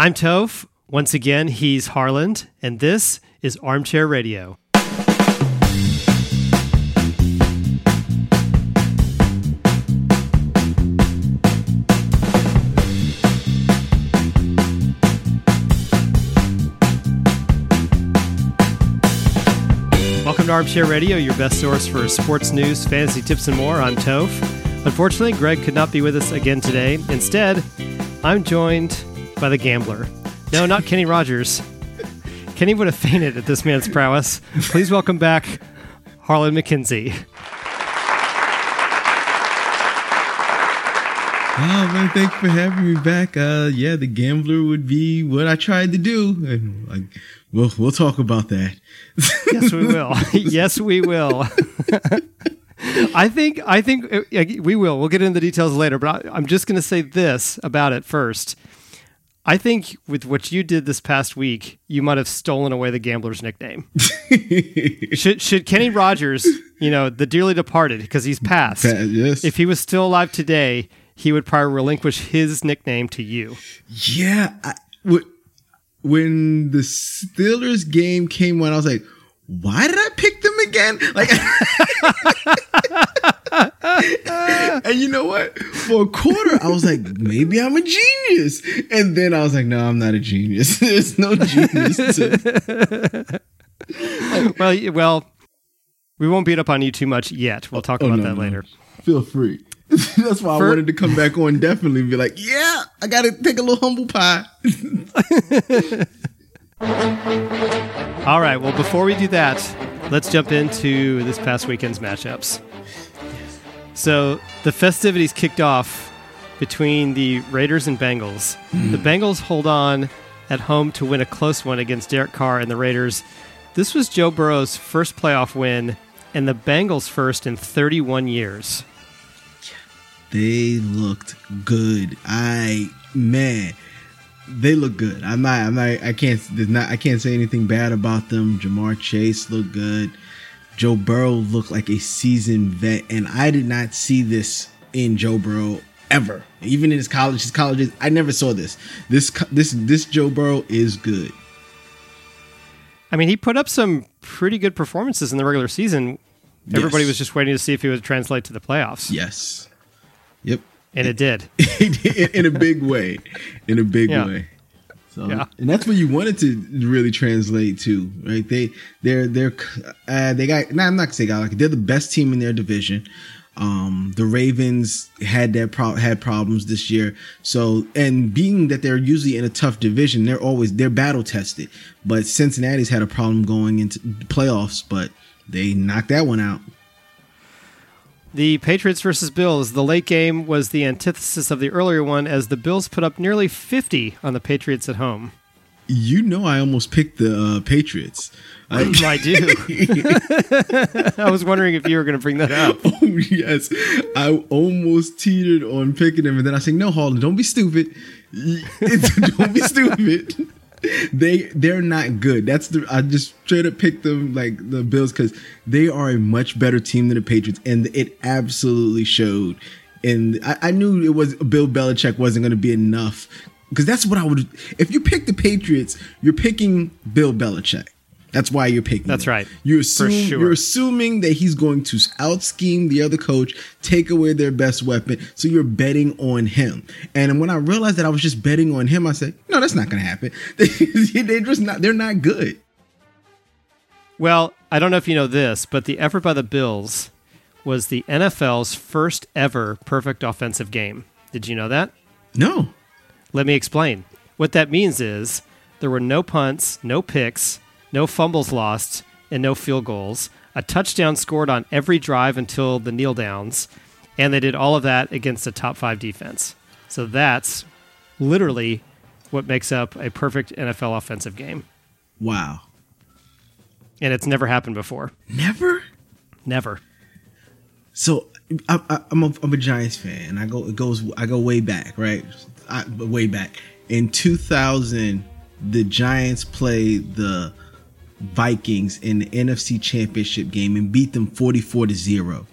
I'm Toph. Once again, he's Harland, and this is Armchair Radio. Welcome to Armchair Radio, your best source for sports news, fantasy tips, and more. I'm Toph. Unfortunately, Greg could not be with us again today. Instead, I'm joined by the gambler. No, not Kenny Rogers. Kenny would have fainted at this man's prowess. Please welcome back Harlan McKenzie. Oh man, thanks for having me back. Uh, yeah, the gambler would be what I tried to do, and like, we'll we'll talk about that. yes, we will. yes, we will. I think I think uh, we will. We'll get into the details later, but I, I'm just going to say this about it first. I think with what you did this past week, you might have stolen away the gambler's nickname. should should Kenny Rogers, you know, the dearly departed, because he's passed. yes. If he was still alive today, he would probably relinquish his nickname to you. Yeah. I, when the Steelers game came on, I was like, why did I pick them again? Like, and you know what? For a quarter, I was like, maybe I'm a genius. And then I was like, no, I'm not a genius. There's no genius. To- well, well, we won't beat up on you too much yet. We'll talk oh, about no, that no. later. Feel free. That's why For- I wanted to come back on definitely be like, yeah, I got to take a little humble pie. All right. Well, before we do that, let's jump into this past weekend's matchups. So the festivities kicked off between the Raiders and Bengals. Mm. The Bengals hold on at home to win a close one against Derek Carr and the Raiders. This was Joe Burrow's first playoff win and the Bengals' first in 31 years. They looked good. I man, they look good. I'm not. I'm not. I can't. Not. I can't say anything bad about them. Ja'Marr Chase looked good. Joe Burrow looked like a seasoned vet, and I did not see this in Joe Burrow ever. Even in his college, his colleges, I never saw this. This this this Joe Burrow is good. I mean, he put up some pretty good performances in the regular season. Everybody yes. was just waiting to see if he would translate to the playoffs. Yes. Yep. And it did. in a big way. In a big yeah. way. So, yeah. and that's what you wanted to really translate to, right? They, they're, they're, uh, they got. Nah, I'm not gonna say got like they're the best team in their division. Um, the Ravens had that pro- had problems this year. So, and being that they're usually in a tough division, they're always they're battle tested. But Cincinnati's had a problem going into playoffs, but they knocked that one out. The Patriots versus Bills. The late game was the antithesis of the earlier one as the Bills put up nearly 50 on the Patriots at home. You know, I almost picked the uh, Patriots. I, I do. I was wondering if you were going to bring that up. Oh, yes. I almost teetered on picking them, and then I said, No, Harlan, don't be stupid. don't be stupid they they're not good. That's the I just straight up picked them like the Bills because they are a much better team than the Patriots, and it absolutely showed. And I, I knew it was Bill Belichick wasn't going to be enough because that's what I would. If you pick the Patriots, you're picking Bill Belichick. That's why you're picking. That's him. right. You assume sure. you're assuming that he's going to out scheme the other coach, take away their best weapon. So you're betting on him. And when I realized that I was just betting on him, I said, "No, that's not going to happen. they're just not. They're not good." Well, I don't know if you know this, but the effort by the Bills was the NFL's first ever perfect offensive game. Did you know that? No. Let me explain. What that means is there were no punts, no picks no fumbles lost, and no field goals. A touchdown scored on every drive until the kneel downs, and they did all of that against a top five defense. So that's literally what makes up a perfect NFL offensive game. Wow. And it's never happened before. Never? Never. So I, am a, I'm a Giants fan. I go it goes I go way back, right? I, way back in 2000, the Giants played the Vikings in the NFC Championship game and beat them 44 to 0.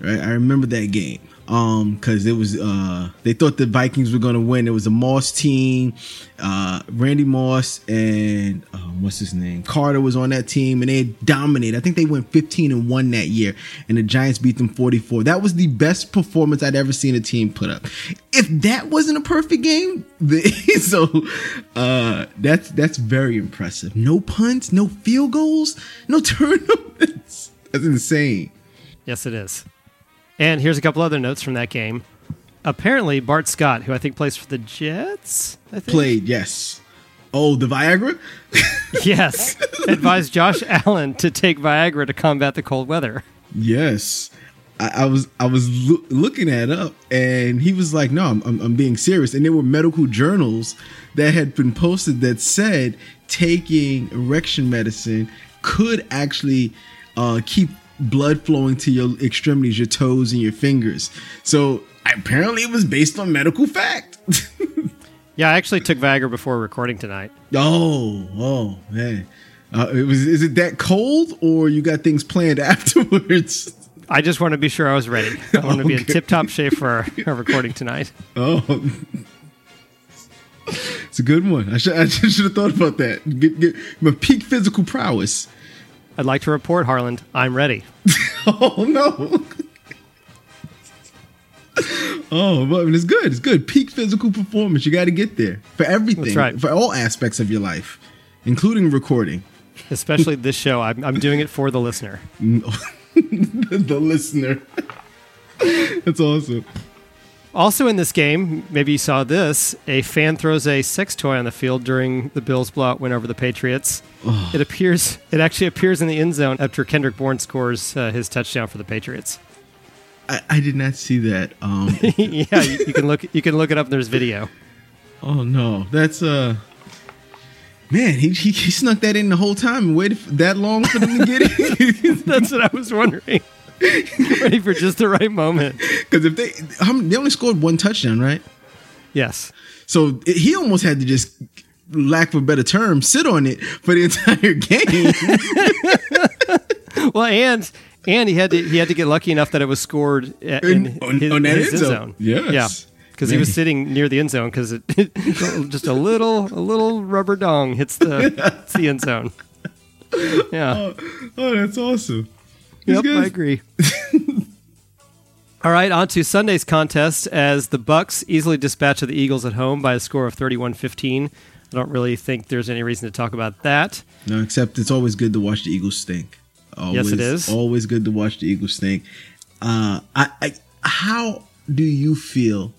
Right, I remember that game. Um because it was uh they thought the vikings were gonna win. It was a moss team uh randy moss and um, what's his name? Carter was on that team and they dominated. I think they went 15 and 1 that year and the giants beat them 44 that was the best performance i'd ever seen a team put up. If that wasn't a perfect game so uh that's that's very impressive. No punts no field goals no turnovers. That's insane. Yes it is and here's a couple other notes from that game. Apparently, Bart Scott, who I think plays for the Jets, played. Yes. Oh, the Viagra. yes, advised Josh Allen to take Viagra to combat the cold weather. Yes. I, I was I was lo- looking that up, and he was like, "No, I'm, I'm, I'm being serious." And there were medical journals that had been posted that said taking erection medicine could actually uh, keep blood flowing to your extremities, your toes, and your fingers. So apparently, it was based on medical fact. yeah, I actually took Viagra before recording tonight. Oh, oh, man. Uh, it was. Is it that cold, or you got things planned afterwards? I just want to be sure I was ready. I want to be in tip-top shape for our, our recording tonight. Oh, it's a good one. I should I should have thought about that. Get, get my peak physical prowess. I'd like to report, Harland, I'm ready. oh, no. oh, but it's good. It's good. Peak physical performance. You got to get there for everything. That's right. For all aspects of your life, including recording. Especially this show. I'm, I'm doing it for the listener. the listener. That's awesome. Also in this game, maybe you saw this, a fan throws a sex toy on the field during the Bills blowout win over the Patriots. Oh. It appears it actually appears in the end zone after Kendrick Bourne scores uh, his touchdown for the Patriots. I, I did not see that. Um. yeah, you, you, can look you can look it up. There's video. Oh no, that's uh, man, he, he, he snuck that in the whole time and waited that long for them to get it. that's what I was wondering. Ready for just the right moment. Because if they, they only scored one touchdown, right? Yes. So it, he almost had to just, lack of a better term, sit on it for the entire game. well, and and he had to he had to get lucky enough that it was scored in, in on, his, on that his end zone. zone. Yes. Yeah. Because he was sitting near the end zone because it, just a little a little rubber dong hits the, hits the end zone. Yeah. Oh, oh that's awesome. Yep, I agree. All right, on to Sunday's contest as the Bucs easily dispatch the Eagles at home by a score of 31-15. I don't really think there's any reason to talk about that. No, except it's always good to watch the Eagles stink. Always, yes, it is. Always good to watch the Eagles stink. Uh, I, I, how do you feel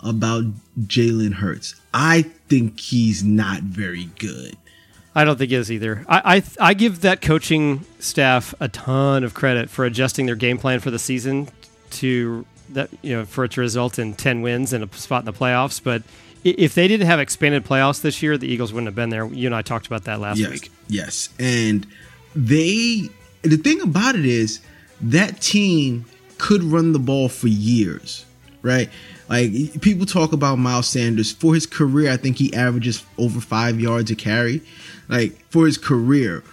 about Jalen Hurts? I think he's not very good. I don't think it is either. I, I, I give that coaching staff a ton of credit for adjusting their game plan for the season to that you know for it to result in ten wins and a spot in the playoffs. But if they didn't have expanded playoffs this year, the Eagles wouldn't have been there. You and I talked about that last yes, week. Yes, and they the thing about it is that team could run the ball for years, right? Like people talk about Miles Sanders for his career, I think he averages over five yards a carry like for his career,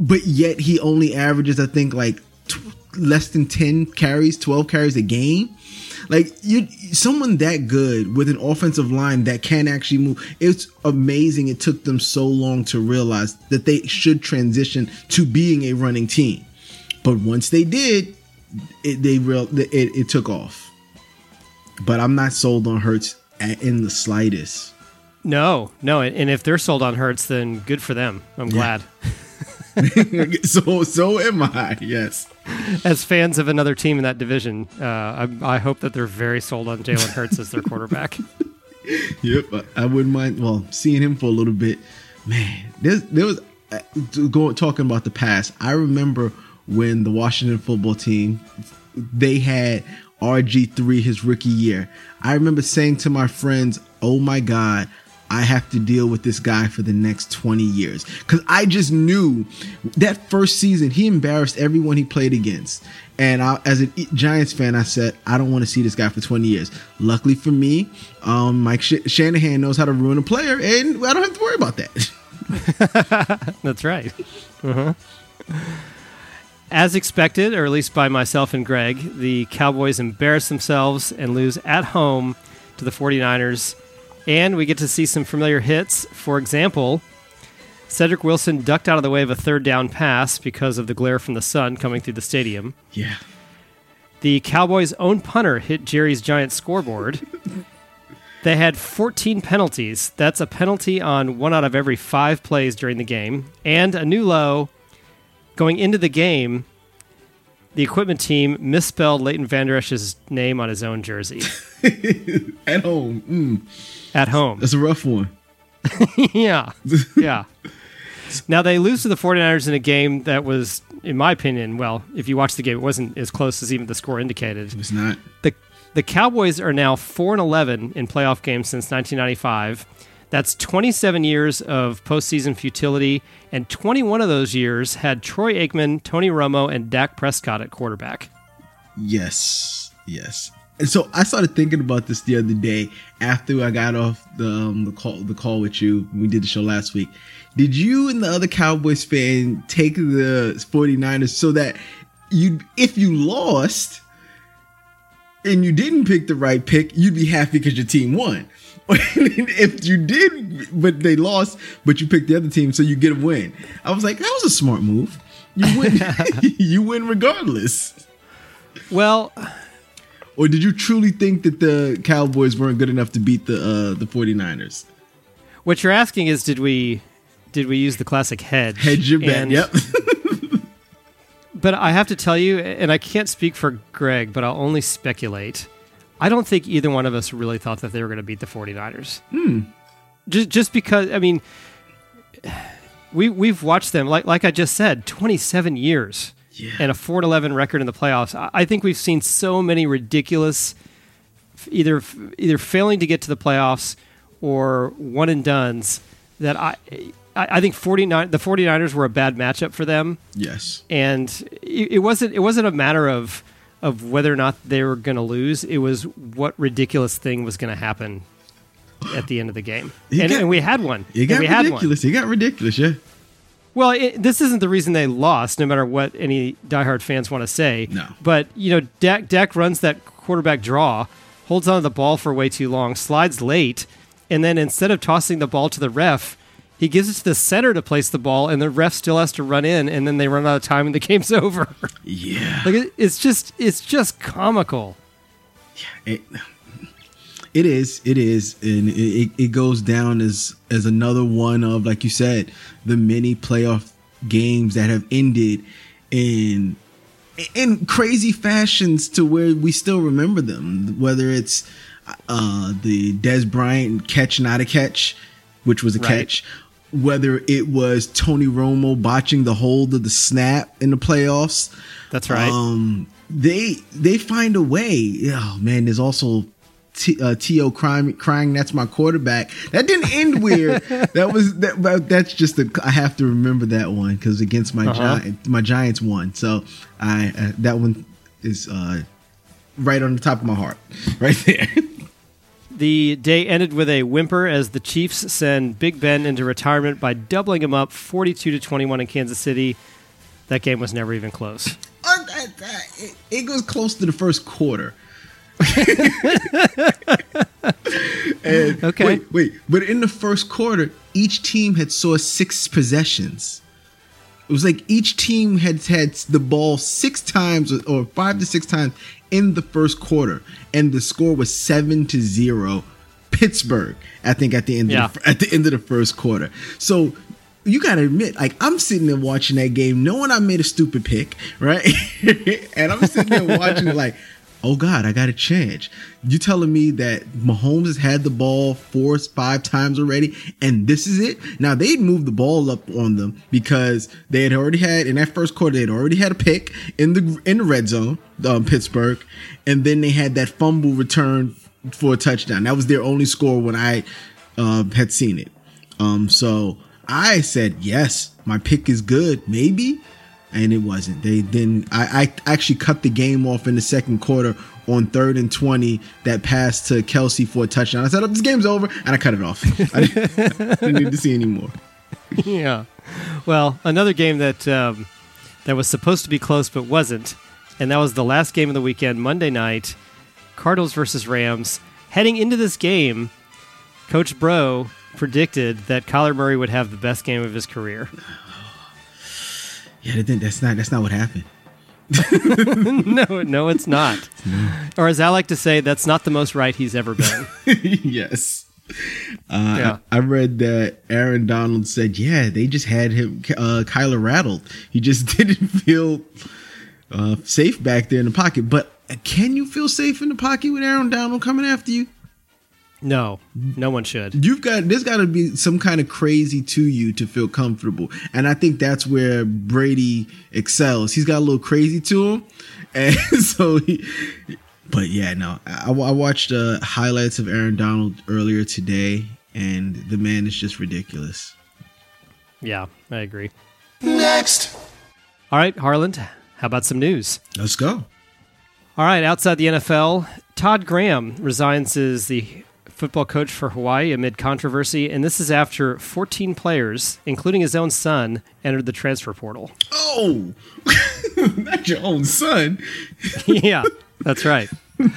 but yet he only averages, I think, like less than ten carries, twelve carries a game. Like you, someone that good with an offensive line that can actually move. It's amazing. It took them so long to realize that they should transition to being a running team, but once they did, it, they real it, it took off. But I'm not sold on Hurts in the slightest. No, no, and if they're sold on Hurts, then good for them. I'm glad. so, so am I. Yes. As fans of another team in that division, uh, I, I, hope that they're very sold on Jalen Hurts as their quarterback. yep, I wouldn't mind. Well, seeing him for a little bit, man. There, there was uh, going talking about the past. I remember when the Washington football team they had RG3 his rookie year. I remember saying to my friends, "Oh my God." I have to deal with this guy for the next 20 years. Because I just knew that first season, he embarrassed everyone he played against. And I, as a Giants fan, I said, I don't want to see this guy for 20 years. Luckily for me, um, Mike Sh- Shanahan knows how to ruin a player, and I don't have to worry about that. That's right. Uh-huh. As expected, or at least by myself and Greg, the Cowboys embarrass themselves and lose at home to the 49ers. And we get to see some familiar hits. For example, Cedric Wilson ducked out of the way of a third down pass because of the glare from the sun coming through the stadium. Yeah. The Cowboys' own punter hit Jerry's giant scoreboard. They had 14 penalties. That's a penalty on one out of every five plays during the game. And a new low going into the game, the equipment team misspelled Leighton Vander Esch's name on his own jersey At home. Mm, at home. that's a rough one. yeah. Yeah. Now they lose to the 49ers in a game that was, in my opinion, well, if you watch the game, it wasn't as close as even the score indicated. It's not. The the Cowboys are now 4 and 11 in playoff games since 1995. That's 27 years of postseason futility, and 21 of those years had Troy Aikman, Tony Romo, and Dak Prescott at quarterback. Yes, yes. And so I started thinking about this the other day after I got off the um, the call the call with you. We did the show last week. Did you and the other Cowboys fan take the 49ers so that you if you lost and you didn't pick the right pick, you'd be happy because your team won. if you did, but they lost, but you picked the other team, so you get a win. I was like, that was a smart move. You win. you win regardless. Well, Or did you truly think that the Cowboys weren't good enough to beat the uh, the 49ers? what you're asking is did we did we use the classic hedge? Hedge your bet. And- Yep. But I have to tell you, and I can't speak for Greg, but I'll only speculate. I don't think either one of us really thought that they were going to beat the 49ers. Hmm. Just, just because, I mean, we, we've watched them, like, like I just said, 27 years Yeah. and a 4 11 record in the playoffs. I, I think we've seen so many ridiculous, either, either failing to get to the playoffs or one and dones that I, I, think 49, the 49ers were a bad matchup for them yes. and it wasn't it wasn't a matter of of whether or not they were going to lose. It was what ridiculous thing was going to happen at the end of the game, and, got- and we had one. And got we had one. ridiculous. It got ridiculous. Yeah. Well, it, this isn't the reason they lost, no matter what any diehard fans want to say. No. But, you know, Dak, Dak runs that quarterback draw, holds on to the ball for way too long, slides late, and then instead of tossing the ball to the ref, he gives it to the center to place the ball, and the ref still has to run in, and then they run out of time, and the game's over. Yeah. like it, it's just, it's just comical. It, it is. It is, and it, it goes down as as another one of, like you said, the many playoff games that have ended in in crazy fashions to where we still remember them. Whether it's uh, the Dez Bryant catch, not a catch, which was a Right. catch. Whether it was Tony Romo botching the hold of the snap in the playoffs. That's right. Um, they they find a way. Oh man, there's also T, uh, To crying, crying. That's my quarterback. That didn't end weird. that was that. That's just a. I have to remember that one because against my Uh-huh. giant, my Giants won. So I uh, that one is uh, right on the top of my heart, right there. The day ended with a whimper as the Chiefs send Big Ben into retirement by doubling him up 42 to 21 in Kansas City. That game was never even close. Uh, that- that- it, it goes close to the first quarter. Okay. Wait, wait. But in the first quarter, each team had saw six possessions. It was like each team had had the ball six times or five to six times in the first quarter, and the score was seven to zero. Pittsburgh, I think, at the end Yeah. of the, at the end of the first quarter. So you got to admit, like I'm sitting there watching that game, knowing I made a stupid pick, right? and I'm sitting there watching it, like, oh God, I got to change. You telling me that Mahomes has had the ball four, five times already, and this is it? Now they'd moved the ball up on them because they had already had in that first quarter, they had already had a pick in the in the red zone, um, Pittsburgh, and then they had that fumble return for a touchdown. That was their only score when I uh, had seen it. Um, so I said, yes, my pick is good, maybe. And it wasn't. They then I, I actually cut the game off in the second quarter on third and 20 that passed to Kelce for a touchdown. I said, oh, this game's over. And I cut it off. I didn't, I didn't need to see anymore. yeah. Well, another game that um, that was supposed to be close but wasn't. And that was the last game of the weekend, Monday night, Cardinals versus Rams. Heading into this game, Coach Bro predicted that Kyler Murray would have the best game of his career. Yeah, that's not that's not what happened. no, no, it's not. Or as I like to say, that's not the most right he's ever been. yes. Uh, yeah. I, I, read that Aaron Donald said, "Yeah, they just had him, uh, Kyler rattled. He just didn't feel uh, safe back there in the pocket. But can you feel safe in the pocket with Aaron Donald coming after you? No, no one should. You've got there's got to be some kind of crazy to you to feel comfortable, and I think that's where Brady excels. He's got a little crazy to him, and so he. But yeah, no, I, I watched uh, highlights of Aaron Donald earlier today, and the man is just ridiculous. Yeah, I agree. Next. All right, Harland, how about some news? Let's go. All right, outside the NFL, Todd Graham resigns as the football coach for Hawaii amid controversy, and this is after 14 players, including his own son, entered the transfer portal. Oh, not your own son. yeah, that's right.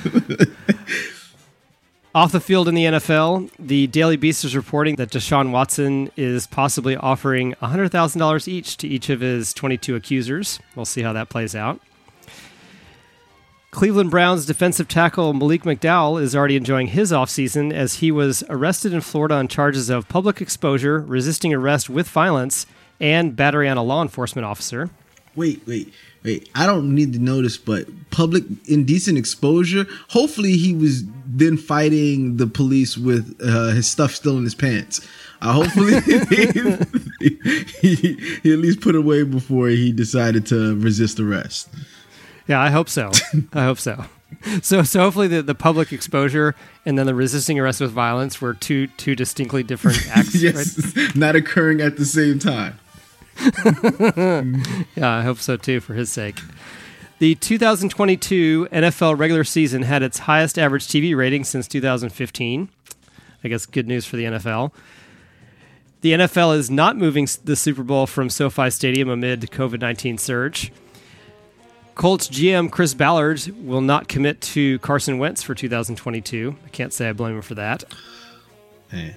Off the field in the NFL, the Daily Beast is reporting that Deshaun Watson is possibly offering $100,000 each to each of his 22 accusers. We'll see how that plays out. Cleveland Browns defensive tackle Malik McDowell is already enjoying his offseason as he was arrested in Florida on charges of public exposure, resisting arrest with violence, and battery on a law enforcement officer. Wait, wait, wait. I don't need to know this, but public indecent exposure. Hopefully, he was then fighting the police with uh, his stuff still in his pants. Uh, hopefully, he, he, he at least put away before he decided to resist arrest. Yeah, I hope so. I hope so. So, so hopefully the, the public exposure and then the resisting arrest with violence were two two distinctly different acts. yes, right? not occurring at the same time. yeah, I hope so too, for his sake. The 2022 NFL regular season had its highest average TV rating since 2015. I guess good news for the NFL. The NFL is not moving the Super Bowl from SoFi Stadium amid COVID 19 surge. Colts GM Chris Ballard will not commit to Carson Wentz for 2022. I can't say I blame him for that. Hey,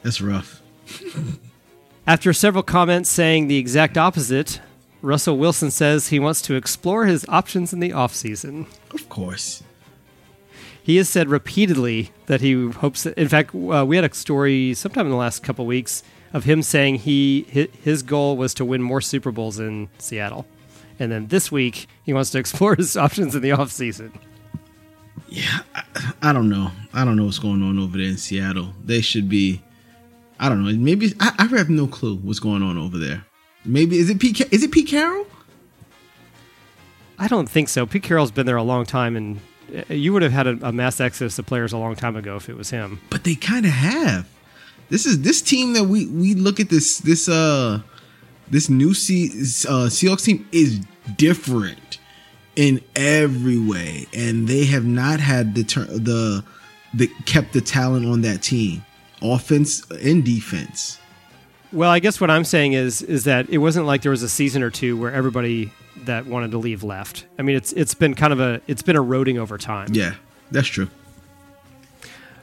that's rough. After several comments saying the exact opposite, Russell Wilson says he wants to explore his options in the offseason. Of course. He has said repeatedly that he hopes that, in fact, uh, we had a story sometime in the last couple weeks of him saying he his goal was to win more Super Bowls in Seattle. And then this week, he wants to explore his options in the offseason. Yeah, I, I, don't know. I don't know what's going on over there in Seattle. They should be. I don't know. Maybe I, I have no clue what's going on over there. Maybe is it Pete? Is it Pete Carroll? I don't think so. Pete Carroll's been there a long time, and uh, you would have had a, a mass exodus of players a long time ago if it was him. But they kind of have. This is this team that we we look at this this uh this new C, uh, Seahawks team is different in every way, and they have not had the ter- the the kept the talent on that team, offense and defense. Well, I guess what I'm saying is is that it wasn't like there was a season or two where everybody that wanted to leave left. I mean, it's it's been kind of a it's been eroding over time. Yeah, that's true.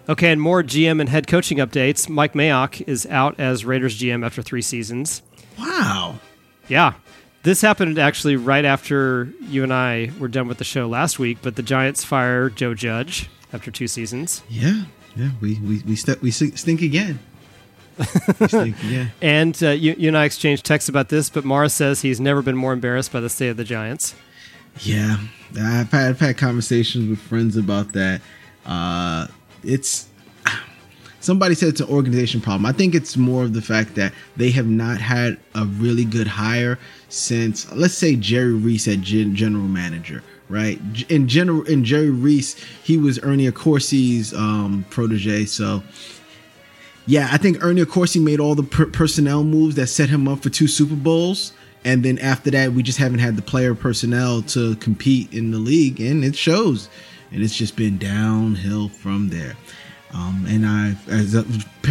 Okay, and more GM and head coaching updates. Mike Mayock is out as Raiders GM after three seasons. Wow. Yeah. This happened actually right after you and I were done with the show last week, but the Giants fire Joe Judge after two seasons. Yeah. Yeah. We we we, st- we stink again. again. and uh, you, you and I exchanged texts about this, but Mara says he's never been more embarrassed by the state of the Giants. Yeah. I've had, I've had conversations with friends about that. Uh, it's somebody said it's an organization problem. I think it's more of the fact that they have not had a really good hire since, let's say, Jerry Reese at general manager. Right in general, in Jerry Reese, he was Ernie Accorsi's um, protege. So, yeah, I think Ernie Accorsi made all the per- personnel moves that set him up for two Super Bowls. And then after that, we just haven't had the player personnel to compete in the league, and it shows. And it's just been downhill from there. Um, and I, as a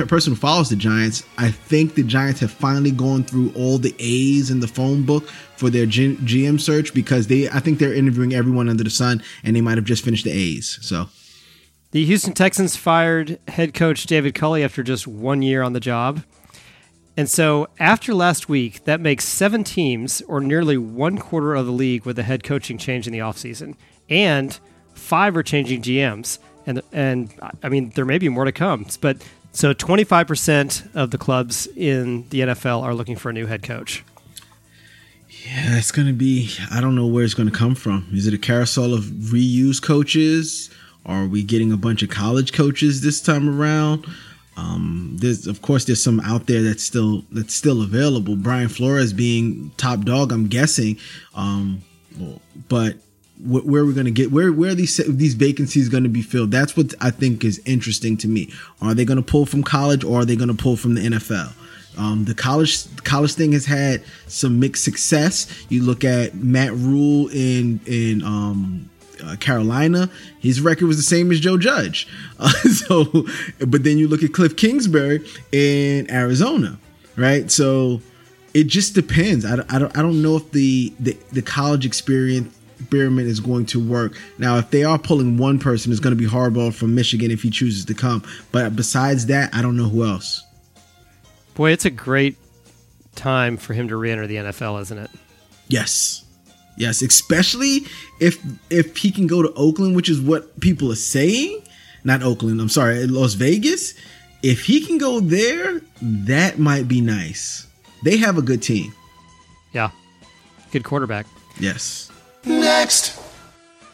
person who follows the Giants, I think the Giants have finally gone through all the A's in the phone book for their G- GM search because they, I think they're interviewing everyone under the sun, and they might have just finished the A's. So, the Houston Texans fired head coach David Culley after just one year on the job. And so, after last week, that makes seven teams, or nearly one quarter of the league, with a head coaching change in the offseason. And five are changing GMs and and I mean there may be more to come. But so 25% of the clubs in the NFL are looking for a new head coach. Yeah, it's going to be I don't know where it's going to come from. Is it a carousel of reuse coaches? Are we getting a bunch of college coaches this time around? Um, there's of course there's some out there that's still that's still available. Brian Flores being top dog, I'm guessing. Um, but where are we're going to get where where these these vacancies going to be filled that's what i think is interesting to me are they going to pull from college or are they going to pull from the nfl um, the college college thing has had some mixed success you look at matt Rhule in in um, uh, Carolina, his record was the same as Joe Judge. Uh, so, but then you look at Cliff Kingsbury in Arizona, right? So, it just depends. I, I don't I don't know if the the, the college experience experiment is going to work. Now, if they are pulling one person, it's going to be Harbaugh from Michigan if he chooses to come. But besides that, I don't know who else. Boy, it's a great time for him to re-enter the NFL, isn't it? Yes. Yes, especially if if he can go to Oakland, which is what people are saying. Not Oakland, I'm sorry, Las Vegas. If he can go there, that might be nice. They have a good team. Yeah. Good quarterback. Yes. Next.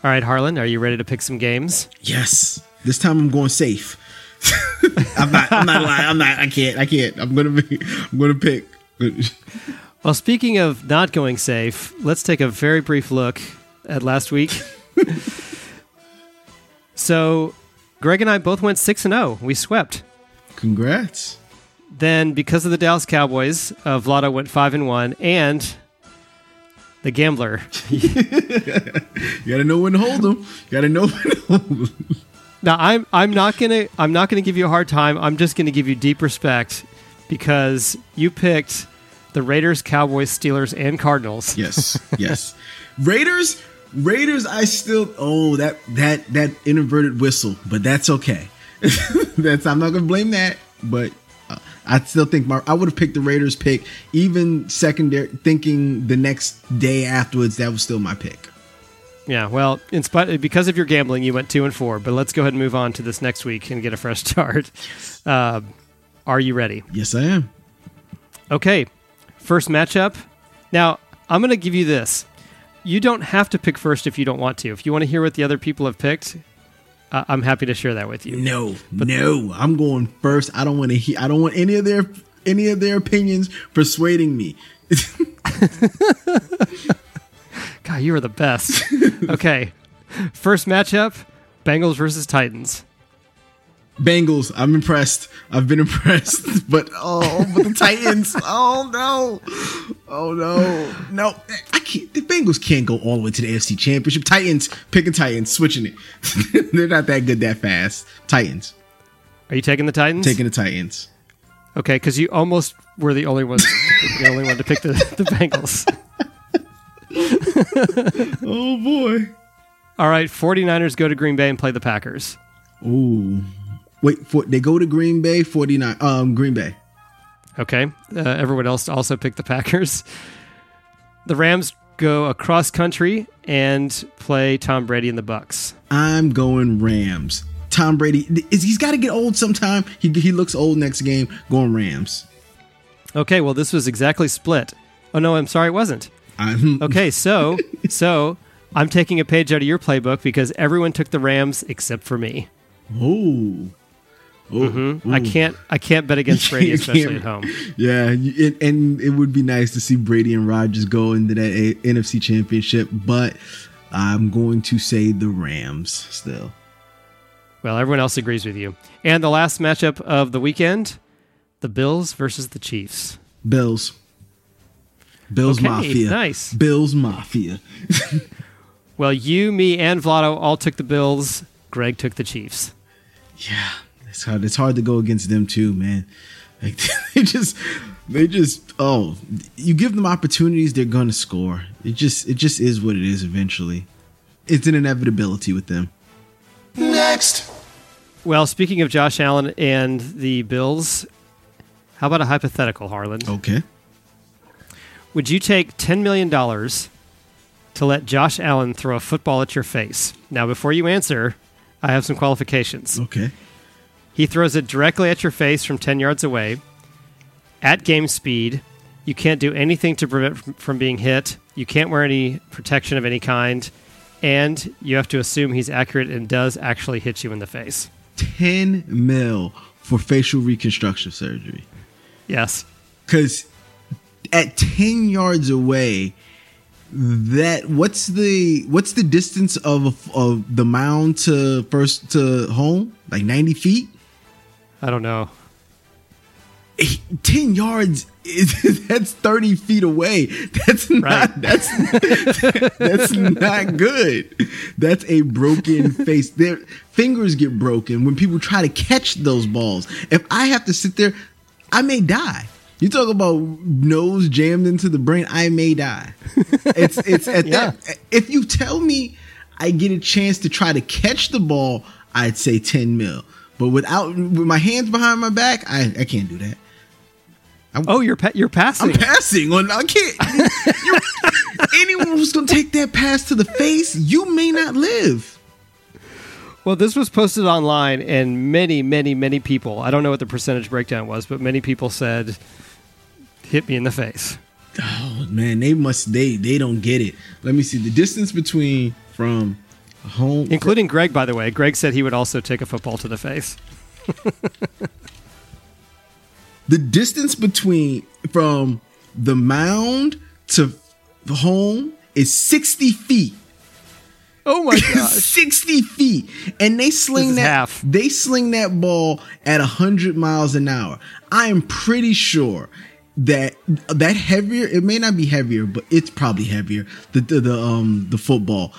All right, Harlan, are you ready to pick some games? Yes. This time I'm going safe. I'm not. I'm not lying. I'm not. I can't. I can't. I'm gonna. Be, I'm gonna pick. well, speaking of not going safe, let's take a very brief look at last week. so, Greg and I both went six and zero. We swept. Congrats. Then, because of the Dallas Cowboys, uh, Vlado went five and one, and the gambler. you got to know when to hold them. You got to know when to hold them. Now I'm I'm not gonna I'm not gonna give you a hard time. I'm just gonna give you deep respect because you picked the Raiders, Cowboys, Steelers, and Cardinals. Yes, yes. Raiders, Raiders. I still oh that that that inverted whistle, but that's okay. that's I'm not gonna blame that, but I still think my I would have picked the Raiders pick, even secondary thinking the next day afterwards, that was still my pick. Yeah, well, in spite because of your gambling, you went two and four. But let's go ahead and move on to this next week and get a fresh start. Yes. Uh, are you ready? Yes, I am. Okay, first matchup. Now I'm going to give you this. You don't have to pick first if you don't want to. If you want to hear what the other people have picked, I'm happy to share that with you. No, but no, I'm going first. I don't want to hear. I don't want any of their any of their opinions persuading me. God, you are the best. okay, first matchup: Bengals versus Titans. Bengals. I'm impressed. I've been impressed, but oh, but the Titans. Oh no, oh no, no. I can't. The Bengals can't go all the way to the AFC Championship. Titans picking Titans, switching it. They're not that good that fast. Titans. Are you taking the Titans? Taking the Titans. Okay, because you almost were the only one, the only one to pick the, the Bengals. oh boy. All right, 49ers go to Green Bay and play the Packers. Ooh. Wait, for, they go to Green Bay, 49 um Green Bay. Okay. Uh, everyone else also picked the Packers. The Rams go across country and play Tom Brady and the Bucs. I'm going Rams. Tom Brady is he's got to get old sometime. He he looks old next game. Going Rams. Okay, well this was exactly split. Oh no, I'm sorry, it wasn't. I'm okay, so so I'm taking a page out of your playbook because everyone took the Rams except for me. Oh. Mm-hmm. I can't. I can't bet against Brady, especially at home. Yeah, it, and it would be nice to see Brady and Rodgers go into that A- NFC Championship, but I'm going to say the Rams still. Well, everyone else agrees with you. And the last matchup of the weekend: the Bills versus the Chiefs. Bills. Bills okay, Mafia. Nice. Bills Mafia. well, you, me, and Vlado all took the Bills. Greg took the Chiefs. Yeah, it's hard. It's hard to go against them too, man. Like they just, they just. Oh, you give them opportunities, they're gonna score. It just, it just is what it is. Eventually, it's an inevitability with them. Next. Well, speaking of Josh Allen and the Bills, how about a hypothetical, Harlan? Okay. Would you take $10 million to let Josh Allen throw a football at your face? Now, before you answer, I have some qualifications. Okay. He throws it directly at your face from 10 yards away, at game speed. You can't do anything to prevent from- being hit. You can't wear any protection of any kind. And you have to assume he's accurate and does actually hit you in the face. 10 mil for facial reconstruction surgery. Yes. Because at 10 yards away, that what's the what's the distance of of the mound to first to home like 90 feet I don't know. 10 yards is that's 30 feet away. That's not Right. that's that's not good. That's a broken face. Their fingers get broken when people try to catch those balls. If i have to sit there i may die. You talk about nose jammed into the brain i may die. It's it's at Yeah. that if you tell me i get a chance to try to catch the ball i'd say 10 mil but without with my hands behind my back i i can't do that Oh, you're pa- you're passing. I'm passing on. I can't. anyone who's gonna take that pass to the face, you may not live. Well, this was posted online, and many, many, many people, I don't know what the percentage breakdown was, but many people said, hit me in the face. Oh man, they must. They they don't get it. Let me see the distance between from home. Including Greg, by the way. Greg said he would also take a football to the face. the distance between from the mound to home is sixty feet. Oh my god, 60 feet and they sling that half. they sling that ball at 100 miles an hour i am pretty sure that that heavier it may not be heavier but it's probably heavier the the, the um the football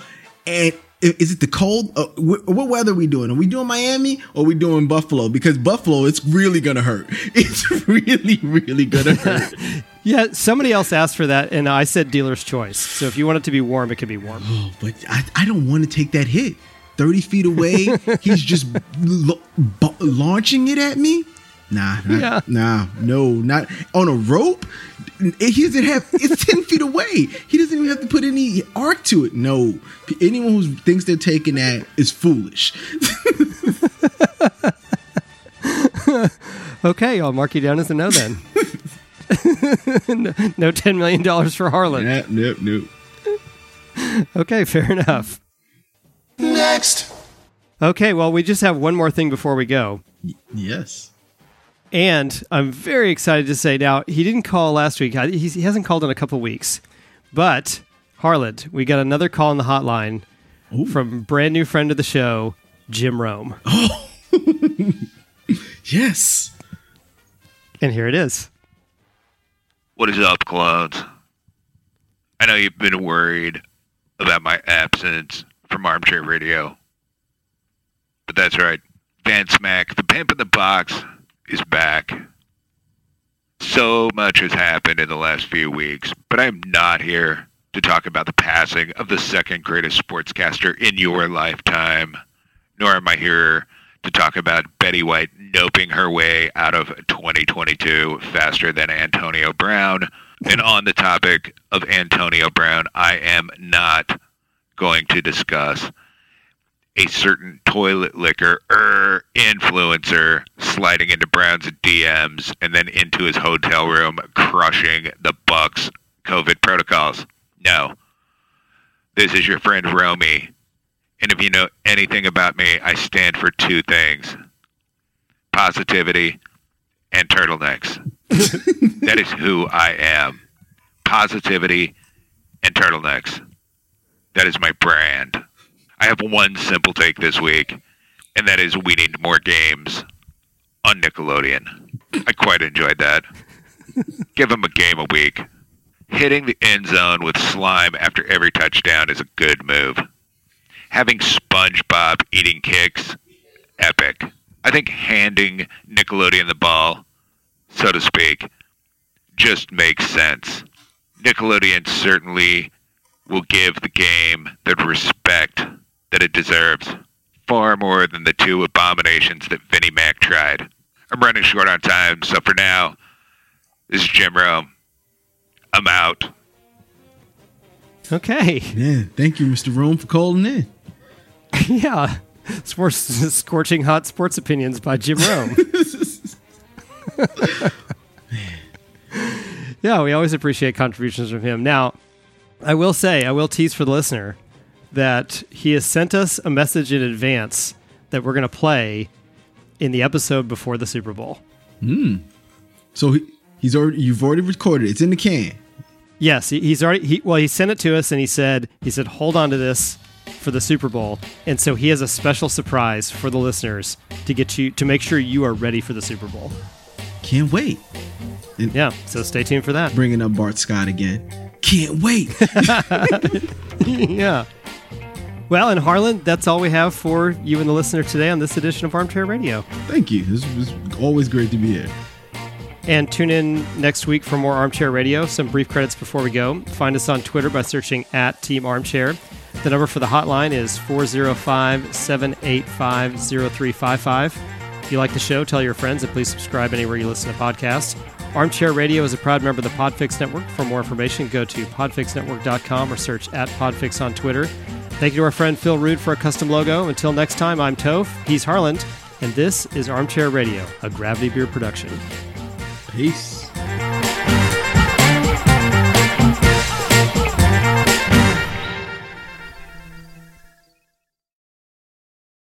and i- is it the cold uh, what weather are we doing are we doing miami or are we doing buffalo because buffalo it's really gonna hurt it's really really gonna hurt Yeah, somebody else asked for that, and I said dealer's choice. So if you want it to be warm, it could be warm. Oh, but I, I don't want to take that hit. 30 feet away, he's just launching it at me. Nah, nah, Yeah. nah, no, not on a rope. He doesn't have. It's ten feet away. He doesn't even have to put any arc to it. No, anyone who thinks they're taking that is foolish. Okay, I'll mark you down as a no then. no, no $10 million for Harlan. Nope, nope, nope. Okay, fair enough. Next. Okay, well, we just have one more thing before we go. Yes. And I'm very excited to say now, he didn't call last week. He's, he hasn't called in a couple weeks. But, Harland, we got another call on the hotline Ooh. from brand new friend of the show, Jim Rome. Oh, Yes. And here it is. What is up, clones? I know you've been worried about my absence from Armchair Radio. But that's right. Van Smack, the pimp in the box, is back. So much has happened in the last few weeks, but I'm not here to talk about the passing of the second greatest sportscaster in your lifetime, nor am I here to talk about Betty White noping her way out of 2022 faster than Antonio Brown. And on the topic of Antonio Brown, I am not going to discuss a certain toilet liquor er influencer sliding into Brown's DMs and then into his hotel room crushing the Bucs COVID protocols. No. This is your friend Romy. And if you know anything about me, I stand for two things. Positivity and turtlenecks. that is who I am. Positivity and turtlenecks. That is my brand. I have one simple take this week, and that is we need more games on Nickelodeon. I quite enjoyed that. Give them a game a week. Hitting the end zone with slime after every touchdown is a good move. Having SpongeBob eating kicks, epic. I think handing Nickelodeon the ball, so to speak, just makes sense. Nickelodeon certainly will give the game the respect that it deserves, far more than the two abominations that Vinnie Mac tried. I'm running short on time, so for now, this is Jim Rome. I'm out. Okay. Yeah, thank you, Mr. Rome, for calling in. yeah. Sports scorching hot sports opinions by Jim Rome. yeah, we always appreciate contributions from him. Now, I will say, I will tease for the listener that he has sent us a message in advance that we're going to play in the episode before the Super Bowl. Hmm. So he, he's already you've already recorded. it. It's in the can. Yes, he, he's already. He, well, he sent it to us, and he said, he said, hold on to this for the Super Bowl, and so he has a special surprise for the listeners to get you to make sure you are ready for the Super Bowl. Can't wait. Yeah, so stay tuned for that. Bringing up Bart Scott again. Can't wait. yeah. Well, and Harlan, that's all we have for you and the listener today on this edition of Armchair Radio. Thank you. This was always great to be here. And tune in next week for more Armchair Radio. Some brief credits before we go. Find us on Twitter by searching at Team Armchair. The number for the hotline is 405 785 0355. If you like the show, tell your friends and please subscribe anywhere you listen to podcasts. Armchair Radio is a proud member of the Podfix Network. For more information, go to podfixnetwork.com or search at Podfix on Twitter. Thank you to our friend Phil Rude for a custom logo. Until next time, I'm Toph, he's Harland, and this is Armchair Radio, a Gravity Beer production. Peace.